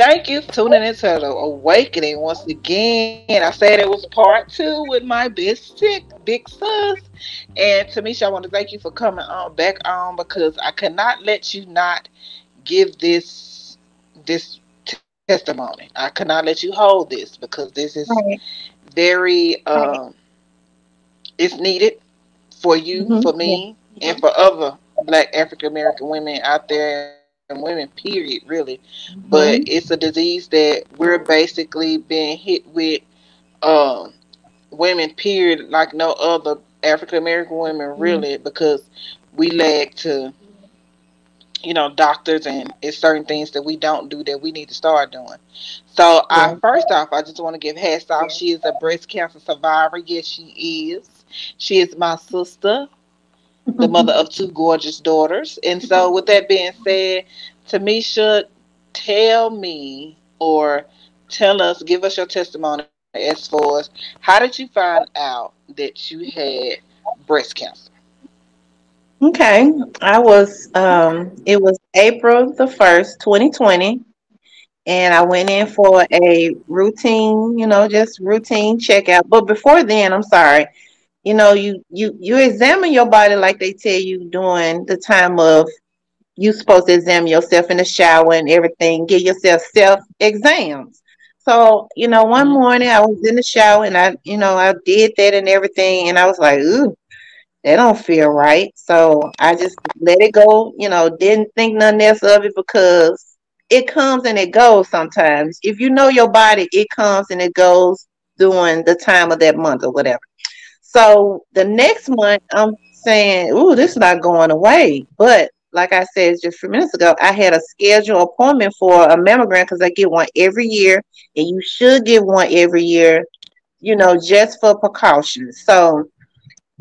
thank you for tuning into the awakening once again. And I said it was part two with my big sick big sis. And Tameshia, I want to thank you for coming on back on because I cannot let you not give this this t- testimony. I cannot let you hold this because this is right. very um right. it's needed for you, mm-hmm. for me, yeah. and for other black African American women out there women, period, really. Mm-hmm. But it's a disease that we're basically being hit with um, women, period, like no other African American women, mm-hmm. really, mm-hmm. because we lag to, you know, doctors and it's certain things that we don't do that we need to start doing. So, yeah. I first off, I just want to give hats off. She is a breast cancer survivor. Yes, she is. She is my sister the mother of two gorgeous daughters. And so, with that being said, Tameshia, tell me or tell us, give us your testimony as far as how did you find out that you had breast cancer? Okay, I was, um, it was April the 1st, 2020 and I went in for a routine, you know, just routine checkout. But before then, I'm sorry, you know you you you examine your body like they tell you during the time of you supposed to examine yourself in the shower and everything give yourself self exams so you know one mm-hmm. morning i was in the shower and i you know i did that and everything and i was like ooh that don't feel right. So i just let it go you know didn't think nothing else of it because it comes and it goes sometimes. If you know your body it comes and it goes during the time of that month or whatever so the next month, I'm saying, "Ooh, this is not going away." But like I said just a few minutes ago, I had a scheduled appointment for a mammogram because I get one every year, and you should get one every year, you know, just for precaution. So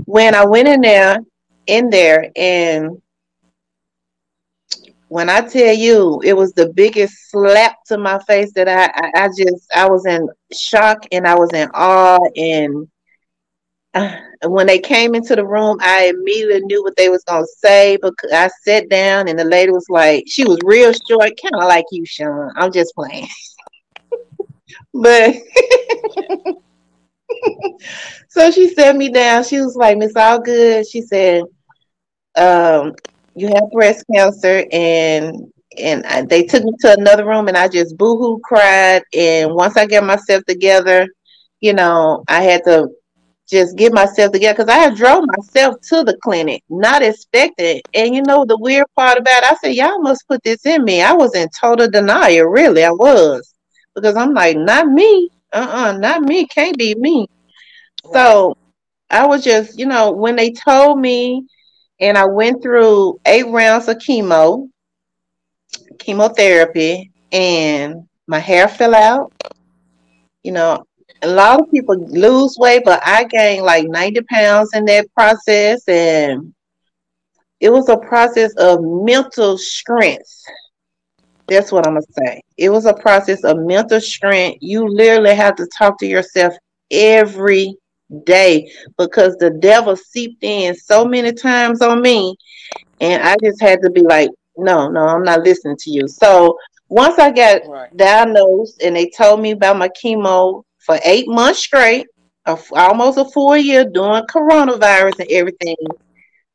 when I went in there, in there, and when I tell you it was the biggest slap to my face that I, I, I just I was in shock and I was in awe and when they came into the room, I immediately knew what they was gonna say because I sat down and the lady was like, she was real short, kind of like you, Sean. I'm just playing, but so she sat me down. She was like, Miss Allgood," She said, um, you have breast cancer, and and I, they took me to another room, and I just boohoo cried. And once I got myself together, you know, I had to just get myself together because I had drove myself to the clinic, not expecting. And you know the weird part about it, I said, Y'all must put this in me. I was in total denial, really. I was. Because I'm like, not me. Uh-uh, not me. Can't be me. So I was just, you know, when they told me and I went through eight rounds of chemo, chemotherapy, and my hair fell out. You know, a lot of people lose weight, but I gained like 90 pounds in that process. And it was a process of mental strength. That's what I'm going to say. It was a process of mental strength. You literally have to talk to yourself every day because the devil seeped in so many times on me. And I just had to be like, no, no, I'm not listening to you. So once I got right. diagnosed and they told me about my chemo for eight months straight, almost a full year doing coronavirus and everything.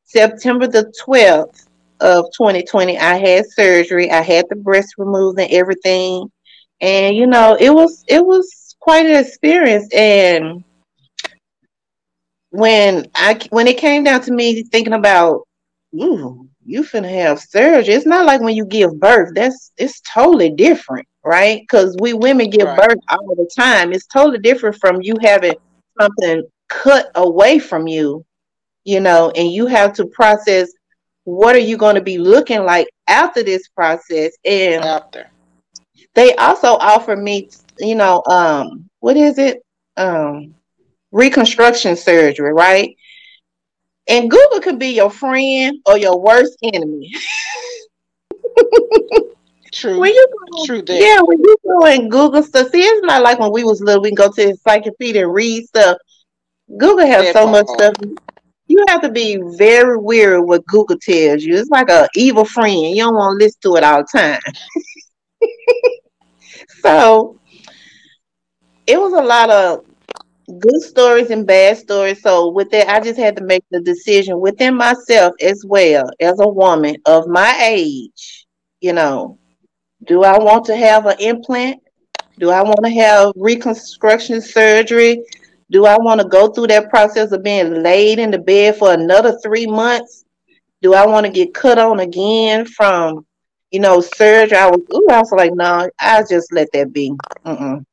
September the 12th of 2020, I had surgery. I had the breast removed and everything. And you know, it was it was quite an experience. And when I when it came down to me thinking about, ooh, you finna have surgery. It's not like when you give birth. That's it's totally different right? Because we women give right. birth all the time. It's totally different from you having something cut away from you, you know, and you have to process what are you going to be looking like after this process. And after they also offer me, you know, um, what is it? Um, reconstruction surgery, right? And Google could be your friend or your worst enemy. True. When you go, True. That. Yeah, when you go and Google stuff, see, it's not like when we was little. We can go to the encyclopedia and read stuff. Google has so much stuff. You have to be very weary what Google tells you. It's like a evil friend. You don't want to listen to it all the time. so it was a lot of good stories and bad stories. So with that, I just had to make the decision within myself as well as a woman of my age. You know, do I want to have an implant? Do I want to have reconstruction surgery? Do I want to go through that process of being laid in the bed for another three months? Do I want to get cut on again from, you know, surgery? I was, ooh, I was like, no, I'll just let that be. Mm-mm.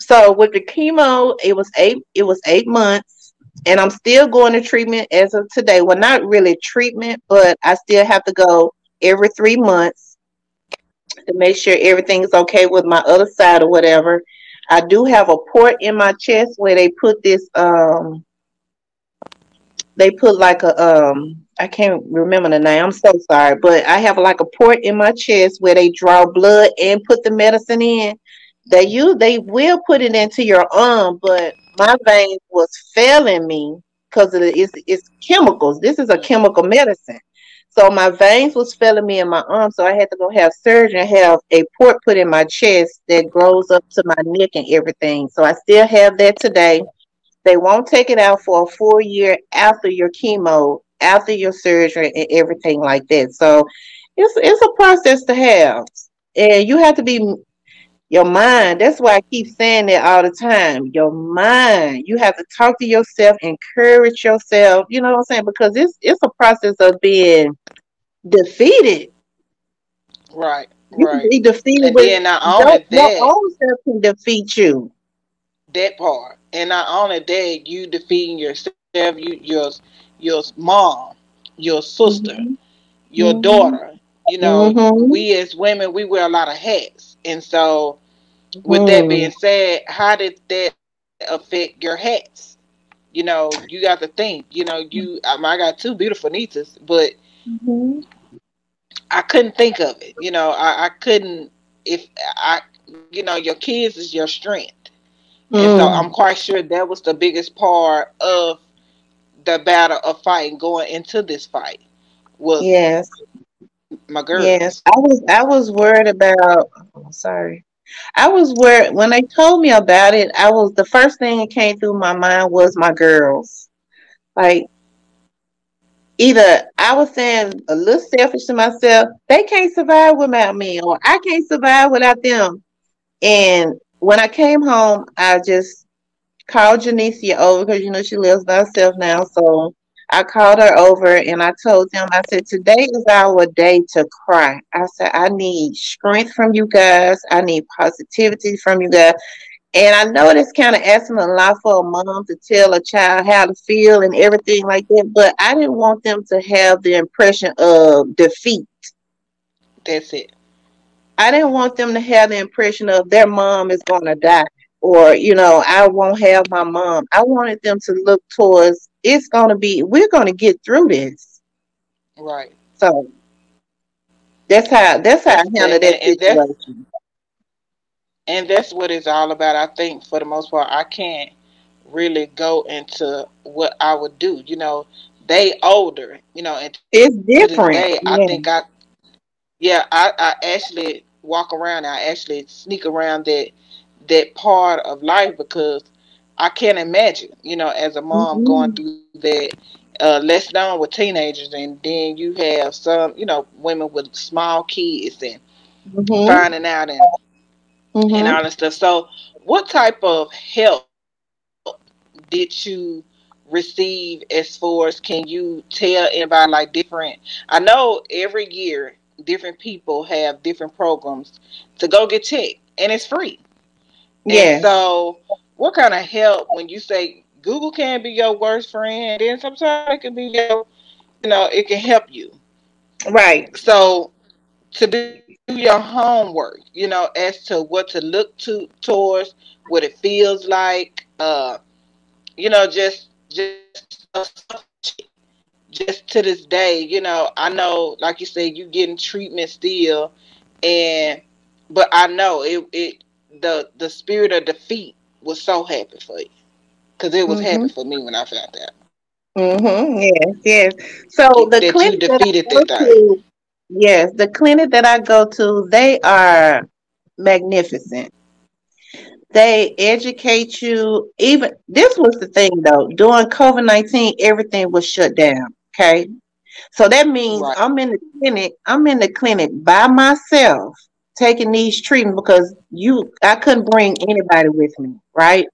So with the chemo, it was eight. It was eight months, and I'm still going to treatment as of today. Well, not really treatment, but I still have to go every three months to make sure everything is okay with my other side or whatever. I do have a port in my chest where they put this. Um, they put like a um. I can't remember the name. I'm so sorry, but I have like a port in my chest where they draw blood and put the medicine in they you they will put it into your arm, but my veins was failing me because it's, it's chemicals. This is a chemical medicine. So my veins was filling me in my arm, so I had to go have surgery and have a port put in my chest that grows up to my neck and everything. So I still have that today. They won't take it out for a full year after your chemo, after your surgery, and everything like that. So it's it's a process to have, and you have to be your mind. That's why I keep saying that all the time. Your mind. You have to talk to yourself, encourage yourself. You know what I'm saying? Because it's it's a process of being defeated. Right. You right. can be defeated. And then not only that, your own self can defeat you. That part, and not only that, you defeating yourself. You your your mom, your sister, mm-hmm. your mm-hmm. daughter. You know, mm-hmm. we as women, we wear a lot of hats and so, with that mm. being said, how did that affect your hats? You know, you got to think. You know, you um, I got two beautiful nieces, but mm-hmm. I couldn't think of it. You know, I, I couldn't. If I, you know, your kids is your strength, mm. and so mm. I'm quite sure that was the biggest part of the battle of fighting going into this fight. Was yes, my girl. Yes, I was. I was worried about. Oh, sorry, I was worried when they told me about it. I was the first thing that came through my mind was my girls. Like either I was saying a little selfish to myself, they can't survive without me, or I can't survive without them. And when I came home, I just called Janicia over because you know she lives by herself now. So I called her over and I told them, I said, today is our day to cry. I said, I need strength from you guys. I need positivity from you guys. And I know it's kind of asking a lot for a mom to tell a child how to feel and everything like that, but I didn't want them to have the impression of defeat. That's it. I didn't want them to have the impression of their mom is going to die or, you know, I won't have my mom. I wanted them to look towards it's going to be we're going to get through this. Right. So that's how that's how and, i handle that and, situation. And that's what it's all about i think for the most part. I can't really go into what i would do you know. They older you know and it's different day, yeah. i think i yeah I, I actually walk around i actually sneak around that that part of life because I can't imagine, you know, as a mom mm-hmm. going through that. Uh, less known with teenagers, and then you have some, you know, women with small kids and mm-hmm. finding out and mm-hmm. and all that stuff. So, what type of help did you receive as far as can you tell anybody like different? I know every year different people have different programs to go get checked, and it's free. Yeah. So what kind of help when you say Google can be your worst friend, then sometimes it can be your, you know, it can help you. Right. So to do your homework, you know, as to what to look to towards, what it feels like, uh, you know, just just just to this day, you know, I know, like you said, you getting treatment still, and but I know it it the the spirit of defeat was so happy for you because it was mm-hmm. happy for me when I found out. Mm-hmm. Yes, yes. So the that clinic that I go to, yes, the clinic that I go to, they are magnificent. They educate you. Even this was the thing though. During COVID nineteen, everything was shut down. Okay, so that means right. I'm in the clinic. I'm in the clinic by myself taking these treatments because you I couldn't bring anybody with me, right?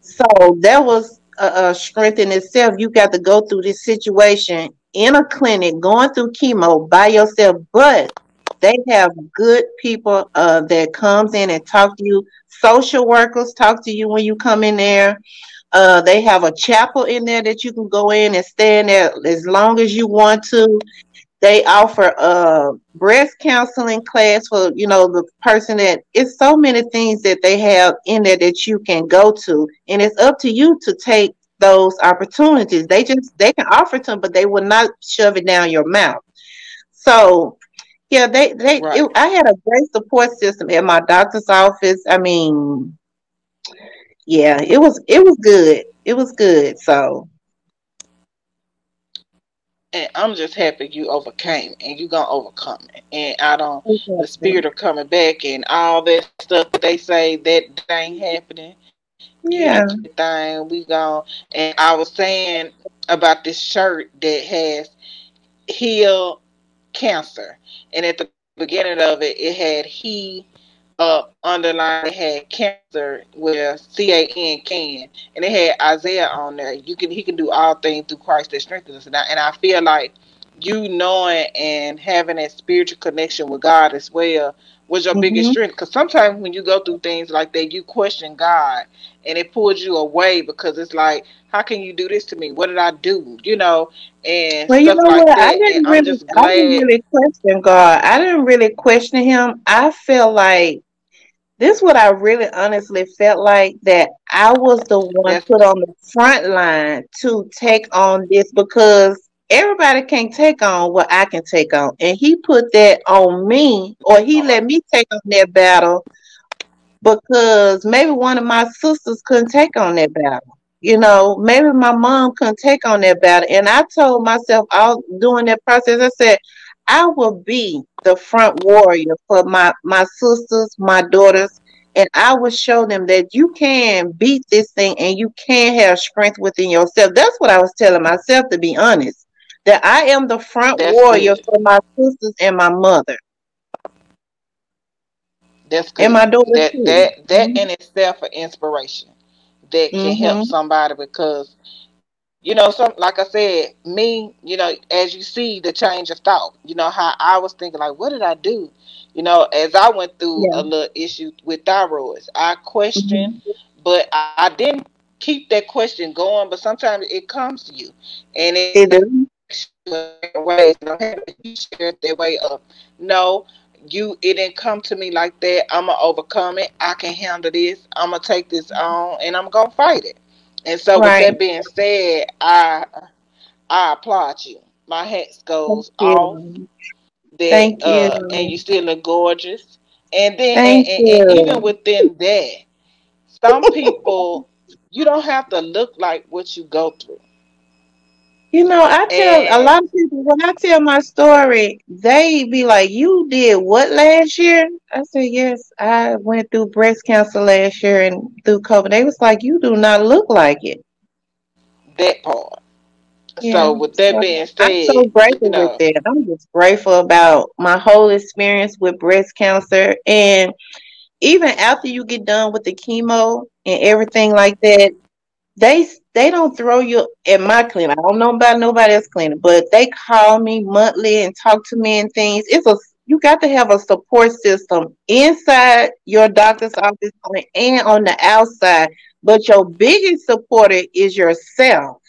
So that was a, a strength in itself. You got to go through this situation in a clinic, going through chemo by yourself, but they have good people uh, that comes in and talk to you. Social workers talk to you when you come in there. Uh, they have a chapel in there that you can go in and stay in there as long as you want to. They offer a breast counseling class for you know the person that it's so many things that they have in there that you can go to, and it's up to you to take those opportunities. They just they can offer to them, but they will not shove it down your mouth. So yeah, they they right. it, I had a great support system at my doctor's office. I mean, yeah, it was it was good. It was good. So and I'm just happy you overcame and you gonna overcome it. And I don't okay. the spirit of coming back and all that stuff they say that ain't happening. Yeah. Thing we gone and I was saying about this shirt that has heal cancer. And at the beginning of it it had he up underline it had cancer with C A N can and it had Isaiah on there. You can he can do all things through Christ that strengthens us. And I, and I feel like you knowing and having that spiritual connection with God as well was your mm-hmm. biggest strength. Because sometimes when you go through things like that, you question God and it pulls you away because it's like, how can you do this to me? What did I do? You know, and well, you know like what? I didn't really, I didn't really question God. I didn't really question Him. I feel like this is what I really honestly felt like that I was the one put on the front line to take on this because everybody can't take on what I can take on. And he put that on me, or he uh-huh. let me take on that battle because maybe one of my sisters couldn't take on that battle. You know, maybe my mom couldn't take on that battle. And I told myself I all during that process, I said, I will be the front warrior for my my sisters, my daughters, and I will show them that you can beat this thing and you can have strength within yourself. That's what I was telling myself to be honest. That I am the front That's warrior good. for my sisters and my mother. That's good. And my daughter that too. that that mm-hmm. in itself an inspiration that can mm-hmm. help somebody because you know, some like I said, me, you know, as you see the change of thought, you know, how I was thinking like, what did I do? You know, as I went through yeah. a little issue with thyroids, I questioned, mm-hmm. but I, I, didn't keep that question going. But sometimes it comes to you, and it, it ways. You share that way of no, you it didn't come to me like that. I'm gonna overcome it. I can handle this. I'm gonna take this on, and I'm gonna fight it. And so, right. with that being said, I I applaud you. My hat goes off. That, Thank you. Uh, and you still look gorgeous. And then, and, and, and even within that, some people you don't have to look like what you go through. You know, I tell and, a lot of people when I tell my story, they be like, "You did what last year?" I said, "Yes, I went through breast cancer last year and through COVID." They was like, "You do not look like it." That part. Yeah. So with that being said, I'm so grateful you know, with that. I'm just grateful about my whole experience with breast cancer, and even after you get done with the chemo and everything like that, they they don't throw you at my clinic. I don't know about nobody else clinic, but they call me monthly and talk to me and things. It's a you got to have a support system inside your doctor's office and on the outside. But your biggest supporter is yourself.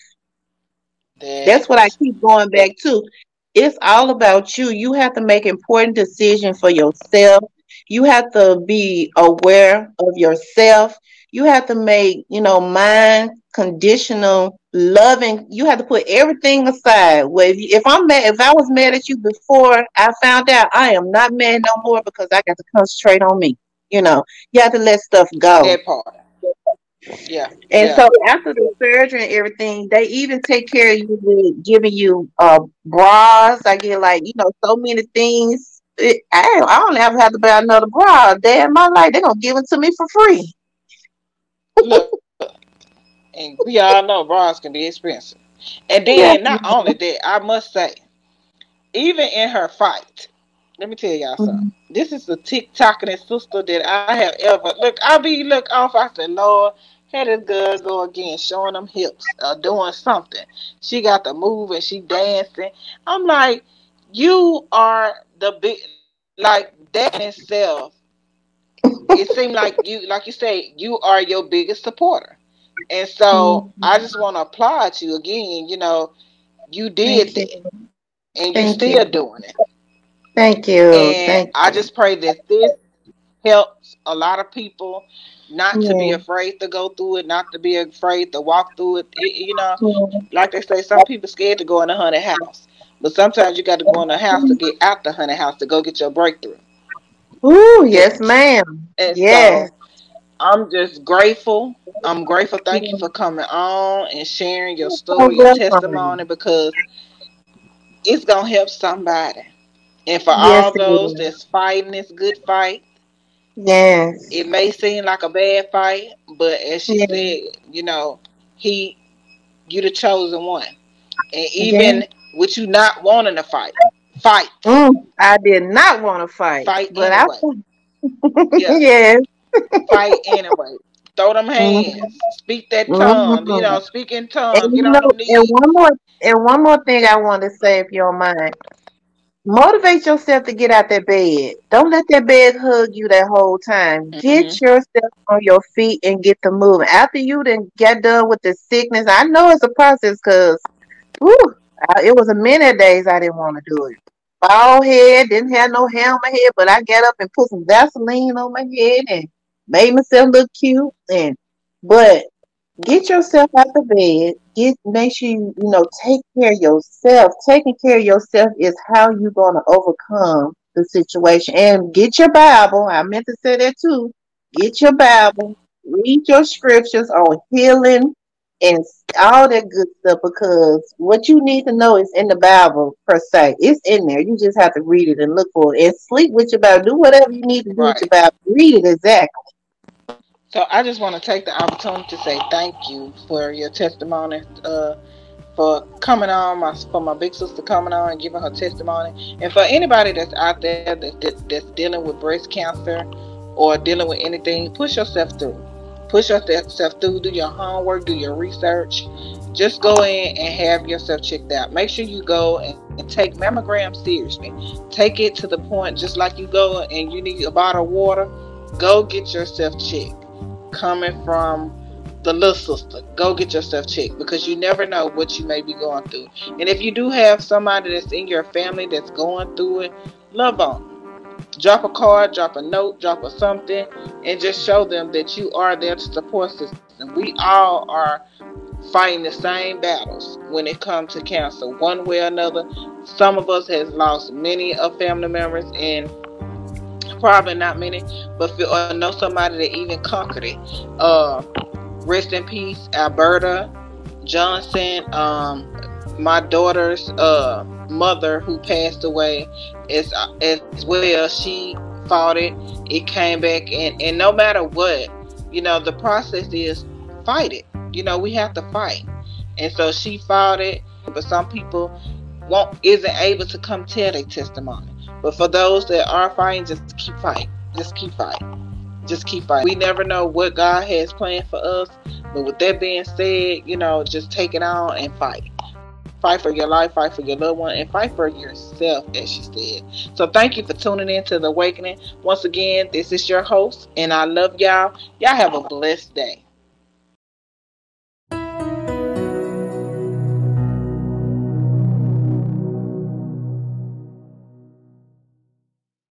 That's what I keep going back to. It's all about you. You have to make important decisions for yourself. You have to be aware of yourself you have to make, you know, mind conditional loving. You have to put everything aside. Well, if, if I'm mad, if I was mad at you before I found out, I am not mad no more because I got to concentrate on me. You know, you have to let stuff go. That part. Yeah. And yeah. so after the surgery and everything, they even take care of you with giving you uh bras. I get like, you know, so many things it, I, I don't ever have to buy another bra a day in my life. They're gonna give it to me for free. Look, and we all know bras can be expensive. And then not only that, I must say, even in her fight, let me tell y'all mm-hmm. something. This is the TikToking sister that I have ever look. I be look off. I said, Lord, had this girl go again, showing them hips, uh, doing something. She got the move and she dancing. I'm like, you are the big, like that in itself. It seemed like you, like you say, you are your biggest supporter. And so mm-hmm. I just want to applaud you again. You know, you did Thank that, you. and you're still you. doing it. Thank you. And Thank I just pray that this helps a lot of people not yeah. to be afraid to go through it, not to be afraid to walk through it. it you know, yeah. like they say, some people scared to go in a haunted house, but sometimes you got to go in a house to get out the haunted house to go get your breakthrough. Ooh, yes, ma'am. And yes. So I'm just grateful. I'm grateful. Thank you for coming on and sharing your story, your testimony, because it's gonna help somebody. And for yes, all those that's fighting this good fight, yes, it may seem like a bad fight, but as she yes. said, you know, he, you the chosen one, and even yes. with you not wanting to fight, fight. Mm, I did not want to fight, fight but anyway. I. yeah. yes fight anyway. Throw them hands. Mm-hmm. Speak that tongue. Mm-hmm. You know, speak in tongue. And, Get know, and one more and one more thing I want to say, if you don't mind. Motivate yourself to get out that bed. Don't let that bed hug you that whole time. Mm-hmm. Get yourself on your feet and get the moving. After you then get done with the sickness, I know it's a process because, it was a minute days I didn't want to do it. Bald head, didn't have no hair on my head, but I got up and put some Vaseline on my head and made myself look cute and but get yourself out the bed. Get make sure you you know take care of yourself. Taking care of yourself is how you're to overcome the situation. And get your bible. I meant to say that too. Get your bible. Read your scriptures on healing and all that good stuff because what you need to know is in the bible per se. It's in there. You just have to read it and look for it. And sleep with your bible. Do whatever you need to do right. with your bible. Read it exactly. So I just want to take the opportunity to say thank you for your testimony, uh, for coming on, my for my big sister coming on and giving her testimony, and for anybody that's out there that, that's dealing with breast cancer or dealing with anything, push yourself through. Push yourself through. Do your homework. Do your research. Just go in and have yourself checked out. Make sure you go and, and take mammograms seriously. Take it to the point, just like you go and you need a bottle of water. Go get yourself checked coming from the little sister. Go get yourself checked because you never know what you may be going through. And if you do have somebody that's in your family that's going through it, love on them. Drop a card, drop a note, drop a something, and just show them that you are there to support system. We all are fighting the same battles when it comes to cancer, one way or another. Some of us has lost many of family members, and probably not many, but uh, know somebody that even conquered it. Uh, rest in peace, Alberta Johnson. Um, my daughter's uh, mother, who passed away, as as well. She fought it. It came back, and and no matter what, you know, the process is fight it. You know, we have to fight, and so she fought it. But some people won't isn't able to come tell their testimony. But for those that are fighting, just keep fighting. Just keep fighting. Just keep fighting. We never know what God has planned for us. But with that being said, you know, just take it on and fight. Fight for your life, fight for your loved one, and fight for yourself, as she said. So thank you for tuning in to The Awakening. Once again, this is your host, and I love y'all. Y'all have a blessed day.